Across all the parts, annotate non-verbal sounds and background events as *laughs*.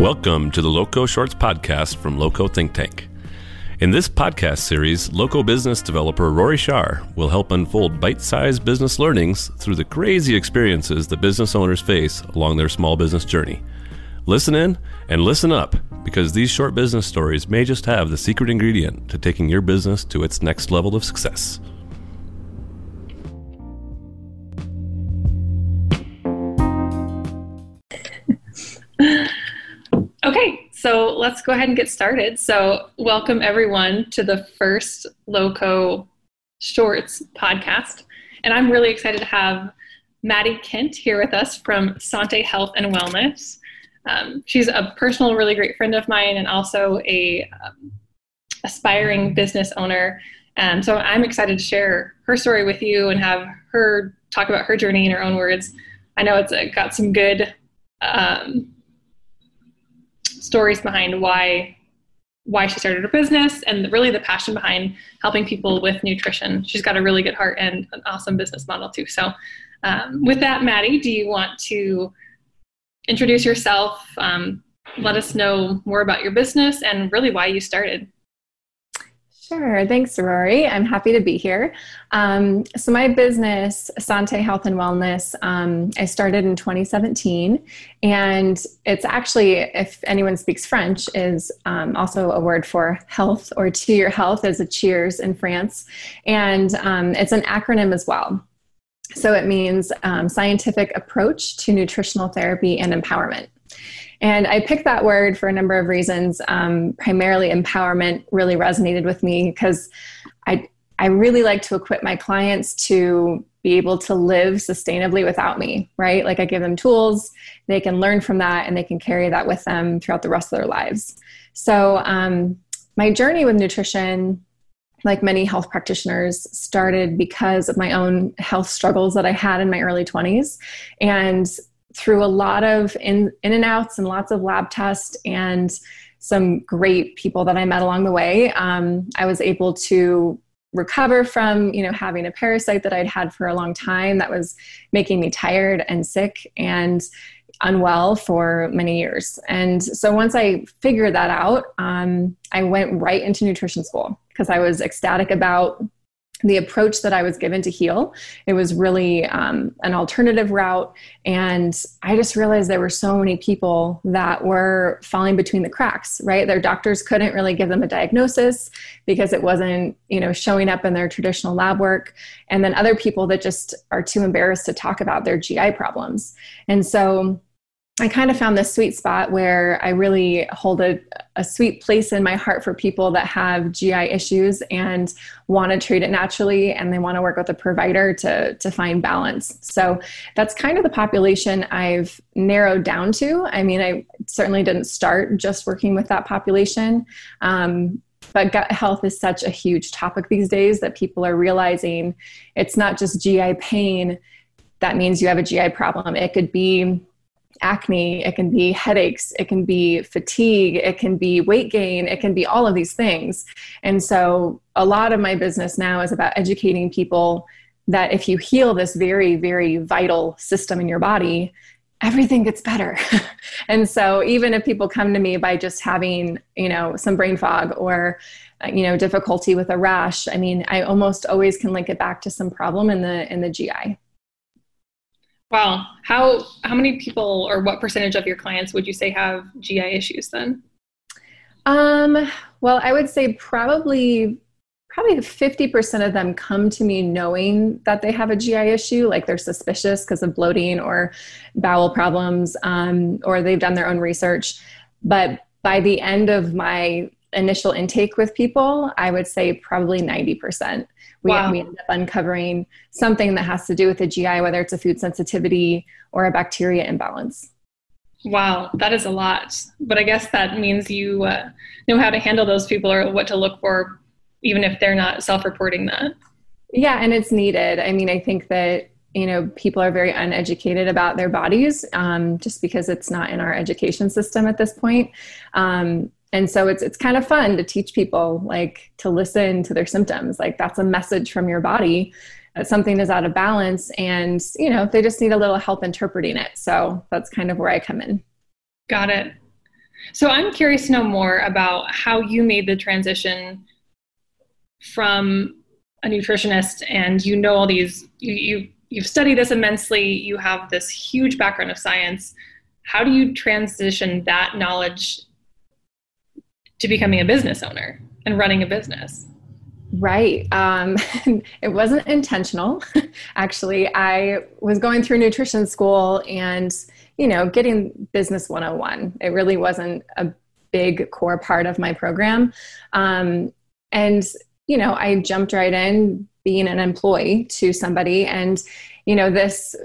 Welcome to the Loco Shorts podcast from Loco Think Tank. In this podcast series, Loco business developer Rory Shar will help unfold bite sized business learnings through the crazy experiences that business owners face along their small business journey. Listen in and listen up because these short business stories may just have the secret ingredient to taking your business to its next level of success. *laughs* Okay, so let's go ahead and get started. So, welcome everyone to the first Loco Shorts podcast. And I'm really excited to have Maddie Kent here with us from Sante Health and Wellness. Um, she's a personal, really great friend of mine and also a um, aspiring business owner. Um, so I'm excited to share her story with you and have her talk about her journey in her own words. I know it's got some good um, stories behind why why she started her business and really the passion behind helping people with nutrition. She's got a really good heart and an awesome business model too. So, um, with that, Maddie, do you want to introduce yourself? Um, let us know more about your business and really why you started. Sure. Thanks, Rory. I'm happy to be here. Um, so, my business, Sante Health and Wellness, um, I started in 2017. And it's actually, if anyone speaks French, is um, also a word for health or to your health as a cheers in France. And um, it's an acronym as well. So, it means um, scientific approach to nutritional therapy and empowerment. And I picked that word for a number of reasons. Um, primarily, empowerment really resonated with me because I, I really like to equip my clients to be able to live sustainably without me, right? Like I give them tools, they can learn from that, and they can carry that with them throughout the rest of their lives. So, um, my journey with nutrition, like many health practitioners, started because of my own health struggles that I had in my early 20s. And through a lot of in, in and outs and lots of lab tests and some great people that I met along the way, um, I was able to recover from you know having a parasite that I'd had for a long time that was making me tired and sick and unwell for many years. And so once I figured that out, um, I went right into nutrition school because I was ecstatic about the approach that I was given to heal. It was really um, an alternative route. And I just realized there were so many people that were falling between the cracks, right? Their doctors couldn't really give them a diagnosis because it wasn't, you know, showing up in their traditional lab work. And then other people that just are too embarrassed to talk about their GI problems. And so I kind of found this sweet spot where I really hold a, a sweet place in my heart for people that have GI issues and want to treat it naturally and they want to work with a provider to, to find balance. So that's kind of the population I've narrowed down to. I mean, I certainly didn't start just working with that population. Um, but gut health is such a huge topic these days that people are realizing it's not just GI pain that means you have a GI problem. It could be acne, it can be headaches, it can be fatigue, it can be weight gain, it can be all of these things. And so a lot of my business now is about educating people that if you heal this very, very vital system in your body, everything gets better. *laughs* and so even if people come to me by just having, you know, some brain fog or uh, you know difficulty with a rash i mean i almost always can link it back to some problem in the in the gi Wow. How how many people or what percentage of your clients would you say have GI issues then? Um, well, I would say probably probably 50% of them come to me knowing that they have a GI issue, like they're suspicious because of bloating or bowel problems, um, or they've done their own research. But by the end of my initial intake with people, I would say probably 90% we, wow. we end up uncovering something that has to do with the GI, whether it's a food sensitivity or a bacteria imbalance. Wow, that is a lot. But I guess that means you uh, know how to handle those people or what to look for, even if they're not self reporting that. Yeah, and it's needed. I mean, I think that you know people are very uneducated about their bodies um, just because it's not in our education system at this point um, and so it's it's kind of fun to teach people like to listen to their symptoms. Like that's a message from your body. That something is out of balance and you know they just need a little help interpreting it. So that's kind of where i come in. Got it. So I'm curious to know more about how you made the transition from a nutritionist and you know all these you, you you've studied this immensely, you have this huge background of science. How do you transition that knowledge to becoming a business owner and running a business? Right. Um, *laughs* it wasn't intentional. *laughs* Actually, I was going through nutrition school and, you know, getting business 101. It really wasn't a big core part of my program. Um, and, you know, I jumped right in being an employee to somebody. And, you know, this,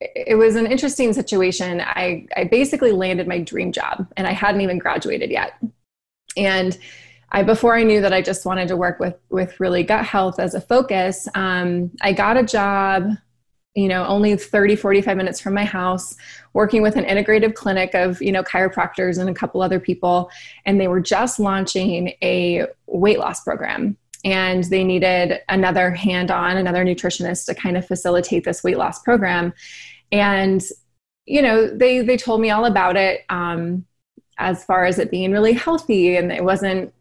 it was an interesting situation. I, I basically landed my dream job and I hadn't even graduated yet. And, I before I knew that I just wanted to work with with really gut health as a focus, um, I got a job, you know, only 30, 45 minutes from my house, working with an integrative clinic of, you know, chiropractors and a couple other people. And they were just launching a weight loss program. And they needed another hand on, another nutritionist to kind of facilitate this weight loss program. And, you know, they they told me all about it. Um, as far as it being really healthy and it wasn't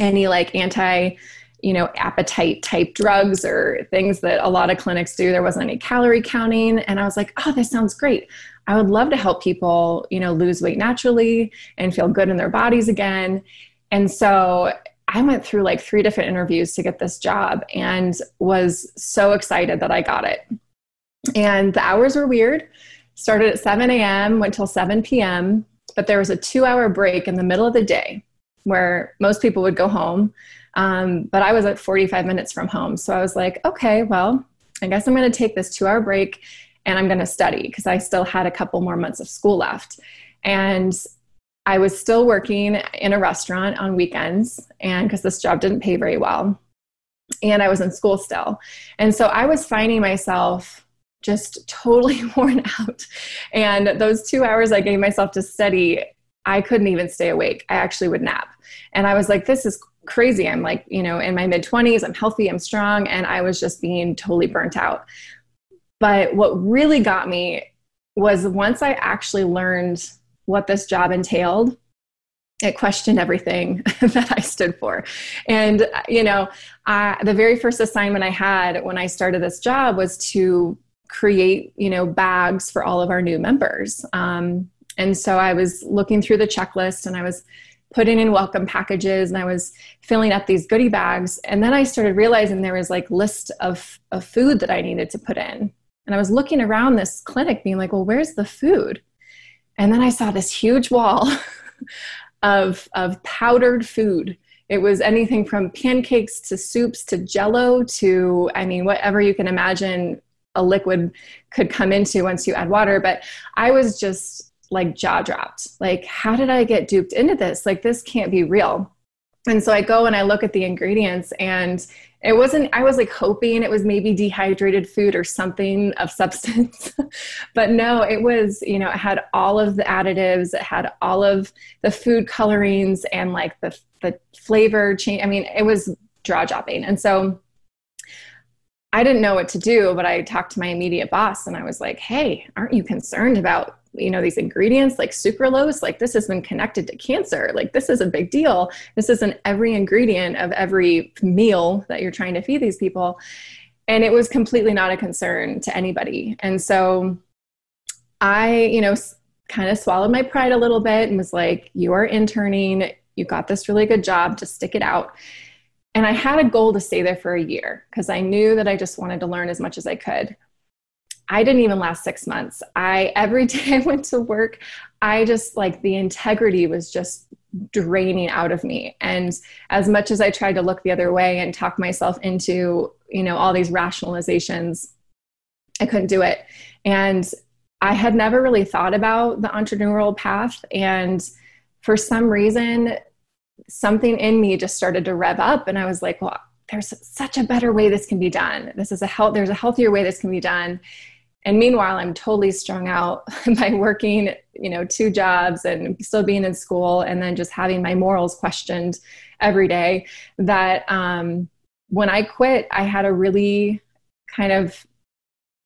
any like anti you know appetite type drugs or things that a lot of clinics do. There wasn't any calorie counting and i was like oh this sounds great. I would love to help people you know lose weight naturally and feel good in their bodies again. And so i went through like three different interviews to get this job and was so excited that i got it. And the hours were weird. Started at 7 a.m went till 7 p.m but there was a two hour break in the middle of the day where most people would go home. Um, but I was at 45 minutes from home. So I was like, okay, well, I guess I'm going to take this two hour break and I'm going to study because I still had a couple more months of school left. And I was still working in a restaurant on weekends, and because this job didn't pay very well. And I was in school still. And so I was finding myself just totally *laughs* worn out. And those two hours I gave myself to study, I couldn't even stay awake. I actually would nap. And I was like, this is crazy. I'm like, you know, in my mid 20s, I'm healthy, I'm strong, and I was just being totally burnt out. But what really got me was once I actually learned what this job entailed, it questioned everything *laughs* that I stood for. And, you know, I, the very first assignment I had when I started this job was to create, you know, bags for all of our new members. Um, and so I was looking through the checklist and I was putting in welcome packages and I was filling up these goodie bags. And then I started realizing there was like list of, of food that I needed to put in. And I was looking around this clinic being like, well, where's the food? And then I saw this huge wall *laughs* of, of powdered food. It was anything from pancakes to soups to jello to, I mean, whatever you can imagine a liquid could come into once you add water. But I was just like jaw dropped. Like, how did I get duped into this? Like, this can't be real. And so I go and I look at the ingredients, and it wasn't, I was like hoping it was maybe dehydrated food or something of *laughs* substance. but no, it was, you know, it had all of the additives, it had all of the food colorings and like the, the flavor change. I mean, it was jaw dropping. And so I didn't know what to do, but I talked to my immediate boss and I was like, hey, aren't you concerned about you know these ingredients like sucralose? Like this has been connected to cancer. Like this is a big deal. This is in every ingredient of every meal that you're trying to feed these people. And it was completely not a concern to anybody. And so i you know kind of swallowed my pride a little bit and was like you are interning. You got this really good job. To stick it out and i had a goal to stay there for a year because i knew that i just wanted to learn as much as i could I didn't even last six months. I every *laughs* day I went to work, I just like the integrity was just draining out of me. And as much as I tried to look the other way and talk myself into, you know, all these rationalizations, I couldn't do it. And I had never really thought about the entrepreneurial path. And for some reason, something in me just started to rev up. And I was like, well, there's such a better way this can be done. This is a health, there's a healthier way this can be done and meanwhile i'm totally strung out *laughs* by working you know two jobs and still being in school and then just having my morals questioned every day that um, when i quit i had a really kind of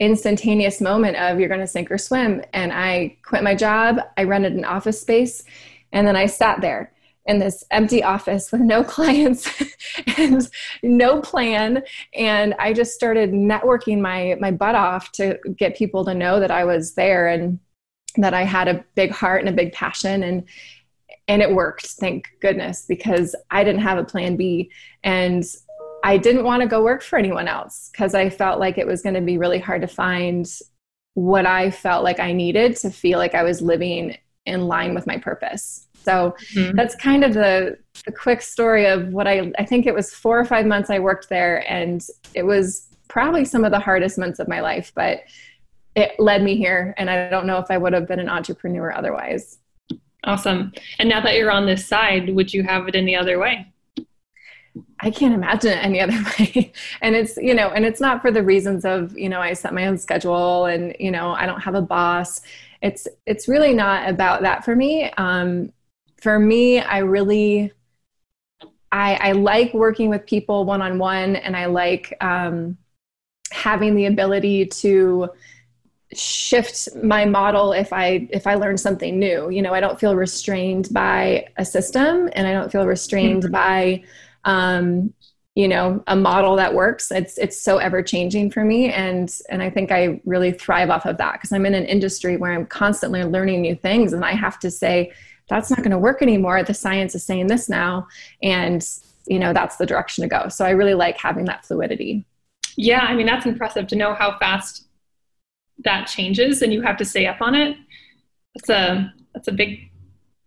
instantaneous moment of you're going to sink or swim and i quit my job i rented an office space And then I sat there in this empty office with no *laughs* clients and no plan. And i just started networking my my butt off to get people to know that i was there and that i had a big heart and a big passion. And and it worked thank goodness because i didn't have a plan b. And i didn't want to go work for anyone else because i felt like it was going to be really hard to find what i felt like i needed to feel like i was living in line with my purpose so mm-hmm. that's kind of the, the quick story of what I, I think it was four or five months I worked there, and it was probably some of the hardest months of my life, but it led me here. And I don't know if I would have been an entrepreneur otherwise. Awesome. And now that you're on this side, would you have it any other way? I can't imagine it any *laughs* other way. and it's, you know, and it's not for the reasons of, you know, I set my own schedule and, you know, I don't have a boss. It's, it's really not about that for me. Um, for me, I really I, I like working with people one on one, and I like um, having the ability to shift my model if I if I learn something new. You know, I don't feel restrained by a system, and I don't feel restrained mm-hmm. by um, you know a model that works. It's it's so ever changing for me, and and I think I really thrive off of that because I'm in an industry where I'm constantly learning new things, and I have to say that's not going to work anymore. The science is saying this now. And, you know, that's the direction to go. So I really like having that fluidity. Yeah. I mean, that's impressive to know how fast that changes and you have to stay up on it. That's a, that's a big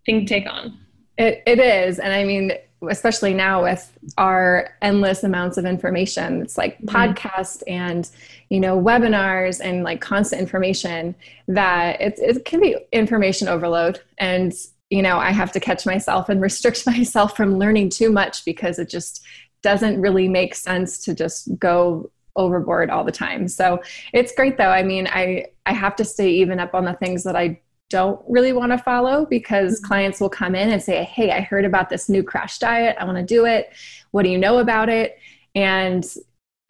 thing to take on. It, it is. And I mean, especially now with our endless amounts of information it's like mm-hmm. podcast and you know webinars and like constant information that it, it can be information overload and you know, I have to catch myself and restrict *laughs* myself from learning too much because it just doesn't really make sense to just go overboard all the time. So it's great though. I mean, I I have to stay even up on the things that I don't really want to follow because mm-hmm. clients will come in and say, "Hey, I heard about this new crash diet. I want to do it. What do you know about it?" And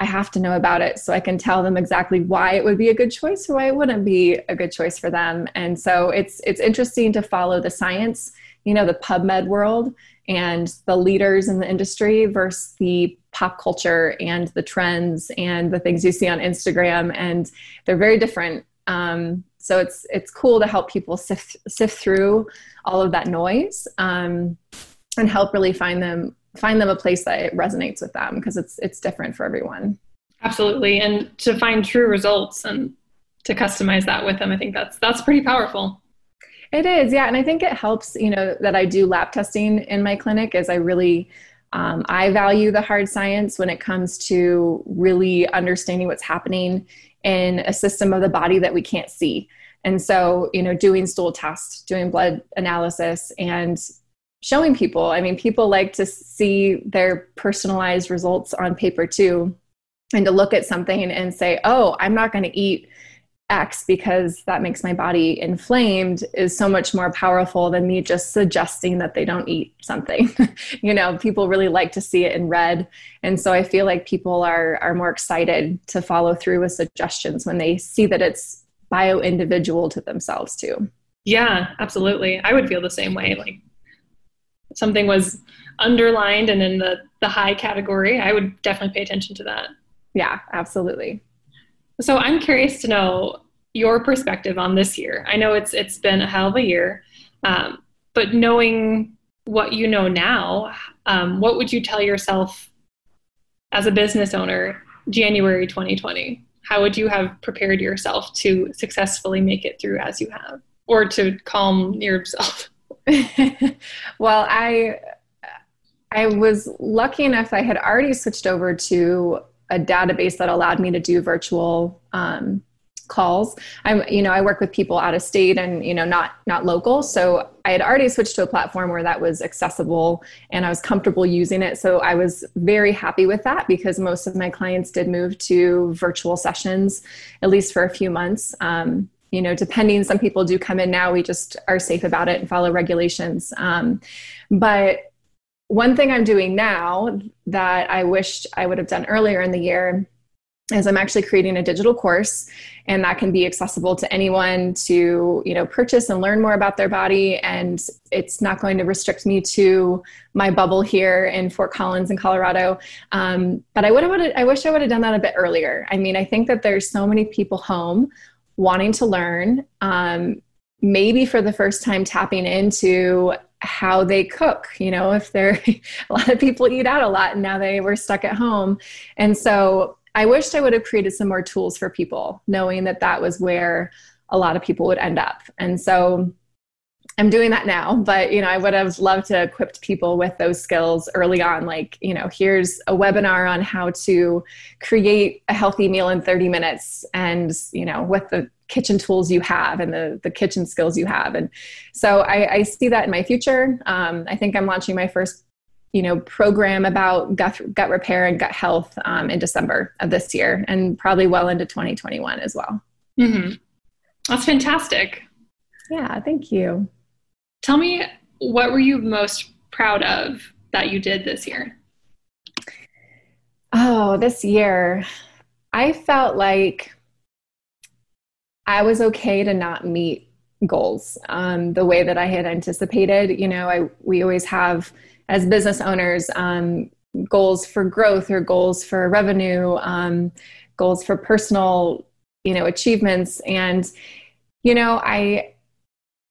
I have to know about it so I can tell them exactly why it would be a good choice or why it wouldn't be a good choice for them. And so it's it's interesting to follow the science, you know, the PubMed world and the leaders in the industry versus the pop culture and the trends and the things you see on Instagram, and they're very different. Um, so it's it's cool to help people sift sift through all of that noise um, and help really find them find them a place that resonates with them because it's it's different for everyone. Absolutely. And to find true results and to customize that with them i think that's that's pretty powerful. It is yeah. And i think it helps you know that i do lab testing in my clinic is i really um, i value the hard science when it comes to really understanding what's happening in a system of the body that we can't see. And so you know doing stool tests doing blood analysis and showing people. I mean, people like to see their personalized results on paper too, and to look at something and say, oh, I'm not going to eat X because that makes my body inflamed is so much more powerful than me just suggesting that they don't eat something. *laughs* you know, people really like to see it in red. And so I feel like people are are more excited to follow through with suggestions when they see that it's bio individual to themselves too. Yeah, absolutely. I would feel the same way. Like something was underlined and in the the high category, I would definitely pay attention to that. Yeah, absolutely. So I'm curious to know your perspective on this year. I know it's it's been a hell of a year, um, but knowing what you know now, um, what would you tell yourself as a business owner January 2020? How would you have prepared yourself to successfully make it through as you have, or to calm yourself? *laughs* well, I I was lucky enough I had already switched over to a database that allowed me to do virtual um, calls. I'm, you know, I work with people out of state and you know not not local, so I had already switched to a platform where that was accessible and I was comfortable using it. So I was very happy with that because most of my clients did move to virtual sessions, at least for a few months. Um, you know, depending, some people do come in now. We just are safe about it and follow regulations. Um, but one thing I'm doing now that I wished I would have done earlier in the year is I'm actually creating a digital course and that can be accessible to anyone to you know purchase and learn more about their body and it's not going to restrict me to my bubble here in Fort Collins in Colorado um, but I would have I wish I would have done that a bit earlier I mean I think that there's so many people home wanting to learn um, maybe for the first time tapping into how they cook you know if they're *laughs* a lot of people eat out a lot and now they were stuck at home and so I wished I would have created some more tools for people, knowing that that was where a lot of people would end up. And so I'm doing that now, but you know, I would have loved to equip people with those skills early on. Like, you know, here's a webinar on how to create a healthy meal in 30 minutes, and you know, with the kitchen tools you have and the the kitchen skills you have. And so I, I see that in my future. Um, I think I'm launching my first you know program about gut, gut repair and gut health um, in december of this year and probably well into 2021 as well mm-hmm. that's fantastic yeah thank you tell me what were you most proud of that you did this year? Oh this year i felt like i was okay to not meet goals um, the way that i had anticipated. You know i we always have as business owners um, goals for growth or goals for revenue um, goals for personal you know achievements. And you know i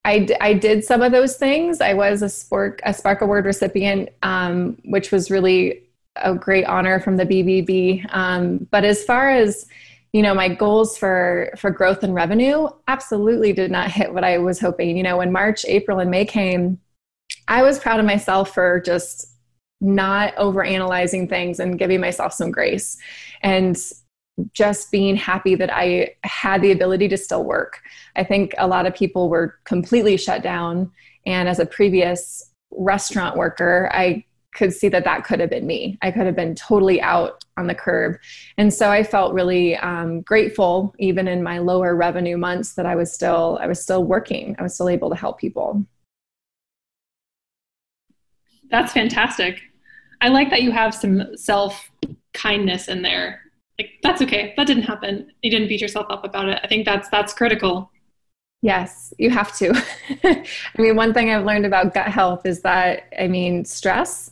I, I did some of those things. I was a Spark, a Spark Award recipient, um, which was really a great honor from the BBB. Um, but as far as you know, my goals for for growth and revenue absolutely did not hit what I was hoping. You know, when March, April, and May came, I was proud of myself for just not over analyzing things and giving myself some grace and just being happy that I had the ability to still work. I think a lot of people were completely shut down. And as a previous restaurant worker, I could see that that could have been me. I could have been totally out on the curb. And so I felt really um, grateful, even in my lower revenue months, that I was still I was still working. I was still able to help people. That's fantastic. I like that you have some self kindness in there. Like that's okay. That didn't happen. You didn't beat yourself up about it. I think that's that's critical. Yes, you have to. *laughs* I mean, one thing I've learned about gut health is that I mean, stress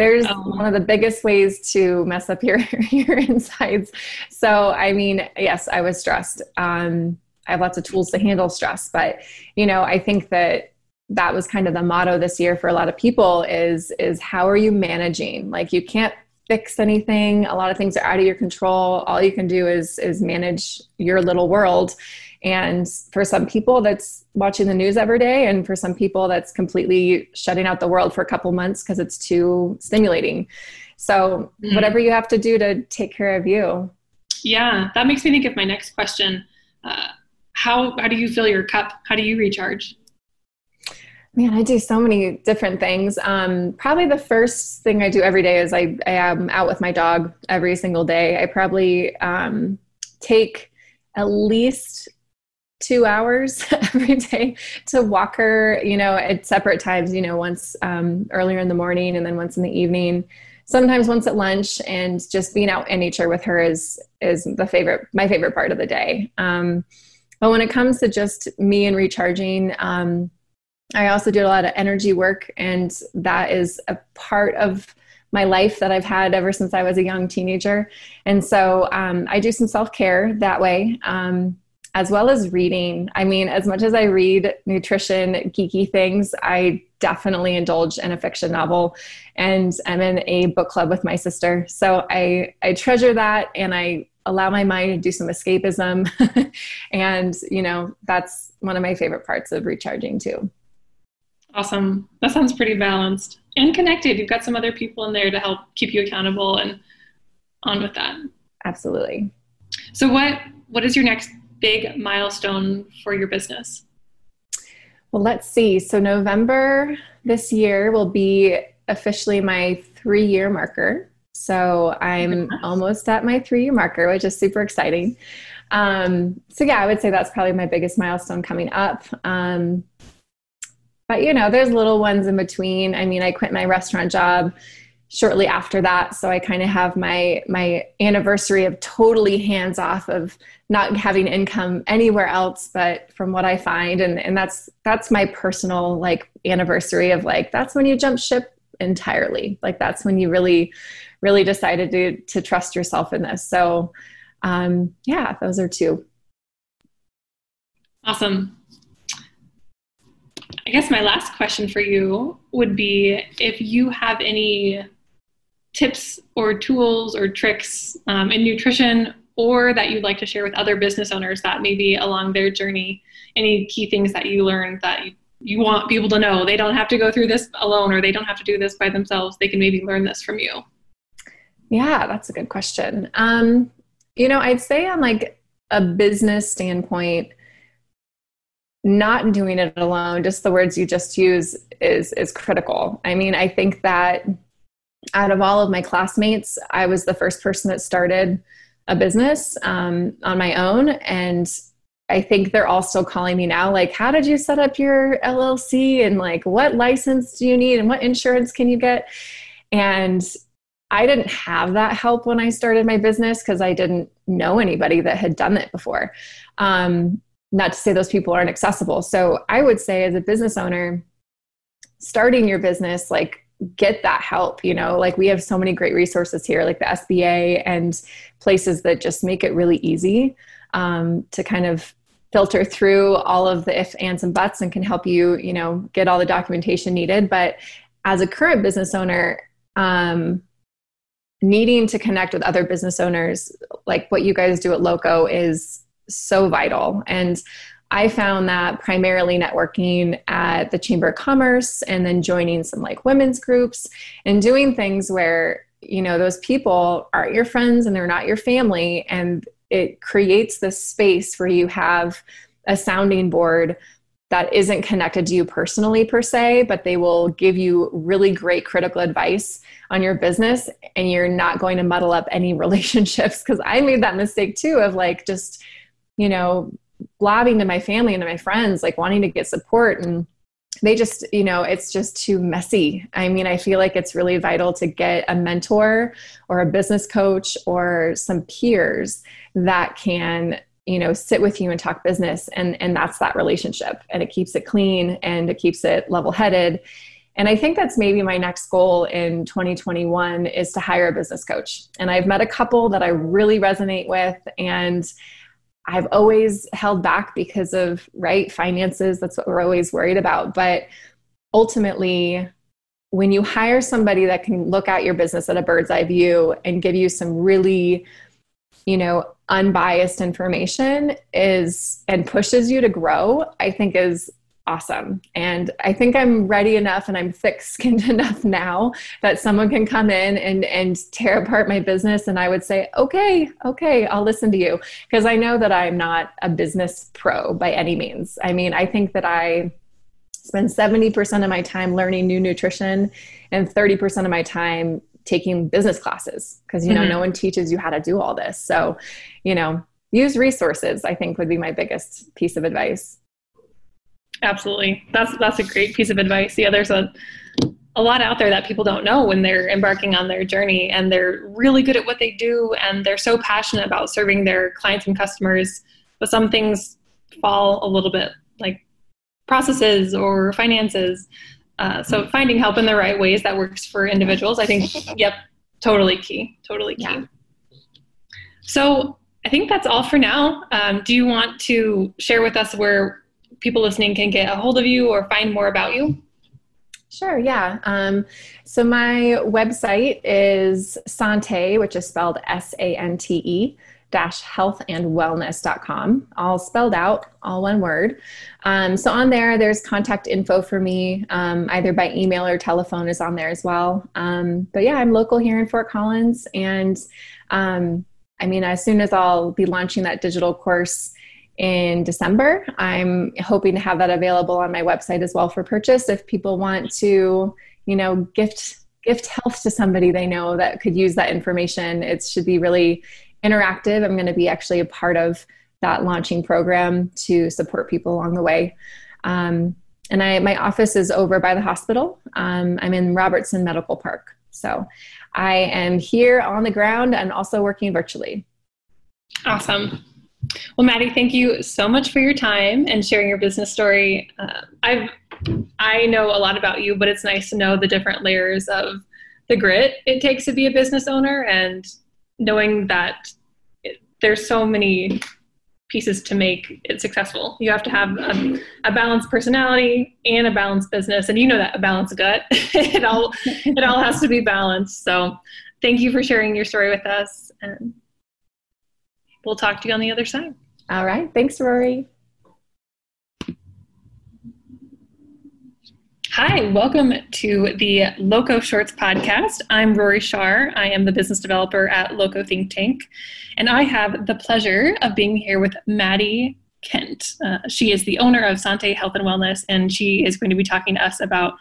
there's oh. one of the biggest ways to mess up your *laughs* your insides. So, I mean, yes, I was stressed. Um, I have lots of tools to handle stress, but you know, I think that that was kind of the motto this year for a lot of people is is how are you managing like you can't fix anything. A lot of things are out of your control. All you can do is is manage your little world. And for some people that's watching the news every day and for some people that's completely shutting out the world for a couple months because it's too stimulating. So mm-hmm. whatever you have to do to take care of you. Yeah that makes me think of my next question. Uh, how how do you fill your cup? How do you recharge Man, I do so many different things. Um, probably the first thing I do every day is I, I am out with my dog every single day. I probably um, take at least two hours *laughs* every day to walk her, you know, at separate times, you know, once um, earlier in the morning and then once in the evening. Sometimes once at lunch, and just being out in nature with her is is the favorite, my favorite part of the day. Um, but when it comes to just me and recharging, um, I also do a lot of energy work, and that is a part of my life that I've had ever since I was a young teenager. And so um, I do some self care that way, um, as well as reading. I mean, as much as I read nutrition, geeky things, I definitely indulge in a fiction novel, and I'm in a book club with my sister. So I I treasure that, and I allow my mind to do some escapism, *laughs* and you know that's one of my favorite parts of recharging too. Awesome. That sounds pretty balanced and connected. You've got some other people in there to help keep you accountable and on with that. Absolutely. So what what is your next big milestone for your business? Well, let's see. So November this year will be officially my 3-year marker. So I'm almost at my 3-year marker, which is super exciting. Um, so yeah, I would say that's probably my biggest milestone coming up. Um, but you know there's little ones in between. I mean i quit my restaurant job shortly after that so i kind of have my my anniversary of totally hands off of not having income anywhere else but from what i find and and that's that's my personal like anniversary of like that's when you jump ship entirely. Like that's when you really really decided to to trust yourself in this. So um yeah those are two. Awesome I guess my last question for you would be if you have any tips or tools or tricks um, in nutrition or that you'd like to share with other business owners that maybe along their journey any key things that you learned that you, you want people to know? They don't have to go through this alone or they don't have to do this by themselves. They can maybe learn this from you. Yeah that's a good question. Um, you know i'd say on like a business standpoint not doing it alone just the words you just use is is critical i mean i think that out of all of my classmates, I was the first person that started a business um, on my own. And I think they're all still calling me now, like, how did you set up your LLC? And like, what license do you need? And what insurance can you get? And I didn't have that help when I started my business because I didn't know anybody that had done it before. Um, not to say those people aren't accessible. So I would say, as a business owner, starting your business, like get that help you know like we have so many great resources here like the sba and places that just make it really easy um, to kind of filter through all of the ifs, ands and buts and can help you you know get all the documentation needed but as a current business owner um, needing to connect with other business owners like what you guys do at loco is so vital and I found that primarily networking at the Chamber of Commerce and then joining some like women's groups and doing things where, you know, those people aren't your friends and they're not your family. And it creates this space where you have a sounding board that isn't connected to you personally per se, but they will give you really great critical advice on your business and you're not going to muddle up any *laughs* relationships. Cause I made that mistake too of like just, you know, blabbing to my family and to my friends, like wanting to get support. And they just, you know, it's just too messy. I mean, I feel like it's really vital to get a mentor or a business coach or some peers that can you know sit with you and talk business. And and that's that relationship. And it keeps it clean and it keeps it level headed and i think that's maybe my next goal in 2021 is to hire a business coach. And i've met a couple that i really resonate with. And I've always held back because of right finances. That's what we're always worried about. But ultimately, when you hire somebody that can look at your business at a bird's eye view and give you some really, you know, unbiased information is and pushes you to grow, I think is awesome. And I think I'm ready enough and I'm thick skinned *laughs* enough now that someone can come in and, and tear apart my business. And I would say, okay, okay, I'll listen to you. Because I know that I'm not a business pro by any means. I mean, I think that I spend 70% of my time learning new nutrition and 30% of my time taking business classes because you know mm-hmm. no one teaches you how to do all this so you know use resources i think would be my biggest piece of advice Absolutely. That's that's a great piece of advice. Yeah, there's a a lot out there that people don't know when they're embarking on their journey and they're really good at what they do and they're so passionate about serving their clients and customers, but some things fall a little bit like processes or finances. Uh, so finding help in the right ways that works for individuals, I think, yep, totally key, totally key. Yeah. So I think that's all for now. Um, do you want to share with us where people listening can get a hold of you or find more about you? Sure, yeah. Um, so my website is Sante, which is spelled S A N T E dash healthandwellness.com, all spelled out, all one word. Um, so on there, there's contact info for me, um, either by email or telephone is on there as well. Um, but yeah, I'm local here in Fort Collins. And um, I mean, as soon as I'll be launching that digital course, in December. I'm hoping to have that available on my website as well for purchase if people want to, you know, gift gift health to somebody they know that could use that information. It should be really interactive. I'm going to be actually a part of that launching program to support people along the way. Um, and I, my office is over by the hospital. Um, I'm in Robertson Medical Park. So I am here on the ground and also working virtually. Awesome. Well, Maddie, thank you so much for your time and sharing your business story. Uh, I've I know a lot about you, but it's nice to know the different layers of the grit it takes to be a business owner and knowing that it, there's so many pieces to make it successful. You have to have a, a, balanced personality and a balanced business, and you know that a balanced gut. *laughs* it all it all has to be balanced. So, thank you for sharing your story with us, and we'll talk to you on the other side. All right. Thanks, Rory. Hi, welcome to the Loco Shorts podcast. I'm Rory Shar. I am the business developer at Loco Think Tank, and I have the pleasure of being here with Maddie Kent. Uh, she is the owner of Sante Health and Wellness, and she is going to be talking to us about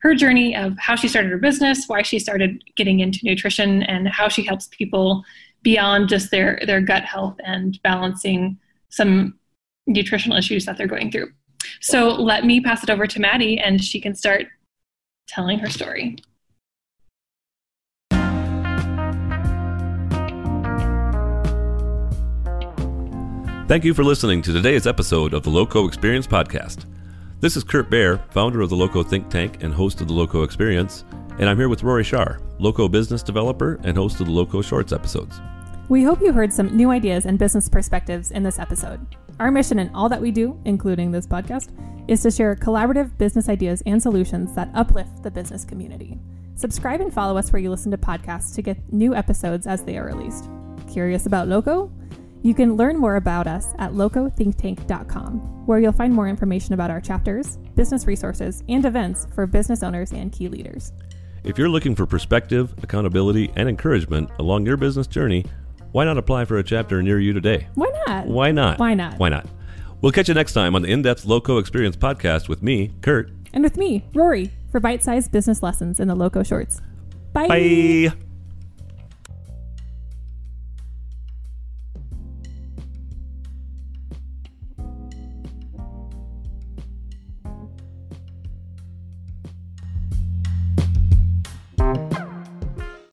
her journey of how she started her business, why she started getting into nutrition, and how she helps people beyond just their, their gut health and balancing some nutritional issues that they're going through. So let me pass it over to Maddie and she can start telling her story. Thank you for listening to today's episode of the Loco Experience Podcast. This is Kurt Baer, founder of the Loco Think Tank and host of the Loco Experience, and I'm here with Rory Shar, Loco business developer and host of the Loco Shorts episodes. We hope you heard some new ideas and business perspectives in this episode. Our mission in all that we do, including this podcast, is to share collaborative business ideas and solutions that uplift the business community. Subscribe and follow us where you listen to podcasts to get new episodes as they are released. Curious about Loco? You can learn more about us at locothinktank.com, where you'll find more information about our chapters, business resources, and events for business owners and key leaders. If you're looking for perspective, accountability, and encouragement along your business journey, why not apply for a chapter near you today? Why not? Why not? Why not? Why not? We'll catch you next time on the In Depth Loco Experience podcast with me, Kurt. And with me, Rory, for bite sized business lessons in the Loco Shorts. Bye. Bye.